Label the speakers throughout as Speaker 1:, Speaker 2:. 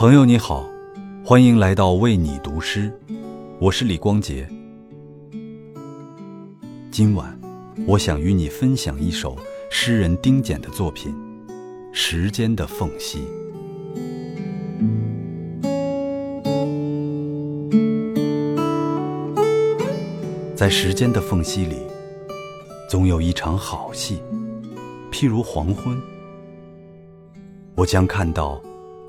Speaker 1: 朋友你好，欢迎来到为你读诗，我是李光洁。今晚，我想与你分享一首诗人丁简的作品《时间的缝隙》。在时间的缝隙里，总有一场好戏，譬如黄昏。我将看到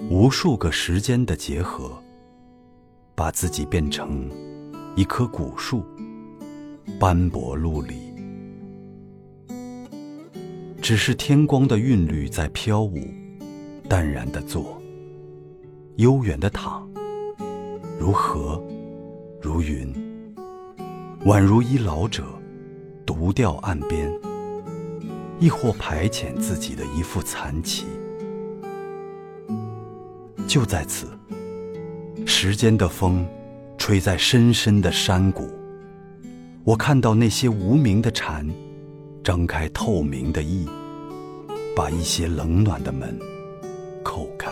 Speaker 1: 无数个时间的结合，把自己变成一棵古树，斑驳陆离。只是天光的韵律在飘舞，淡然的坐，悠远的躺，如河，如云，宛如一老者独钓岸边，亦或排遣自己的一副残棋。就在此，时间的风，吹在深深的山谷。我看到那些无名的蝉，张开透明的翼，把一些冷暖的门叩开。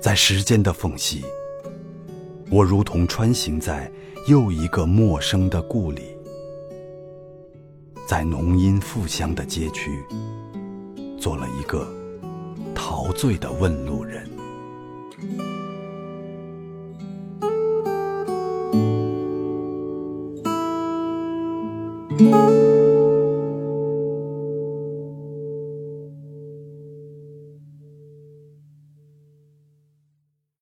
Speaker 1: 在时间的缝隙，我如同穿行在又一个陌生的故里，在浓荫馥香的街区，做了一个。陶醉的问路人。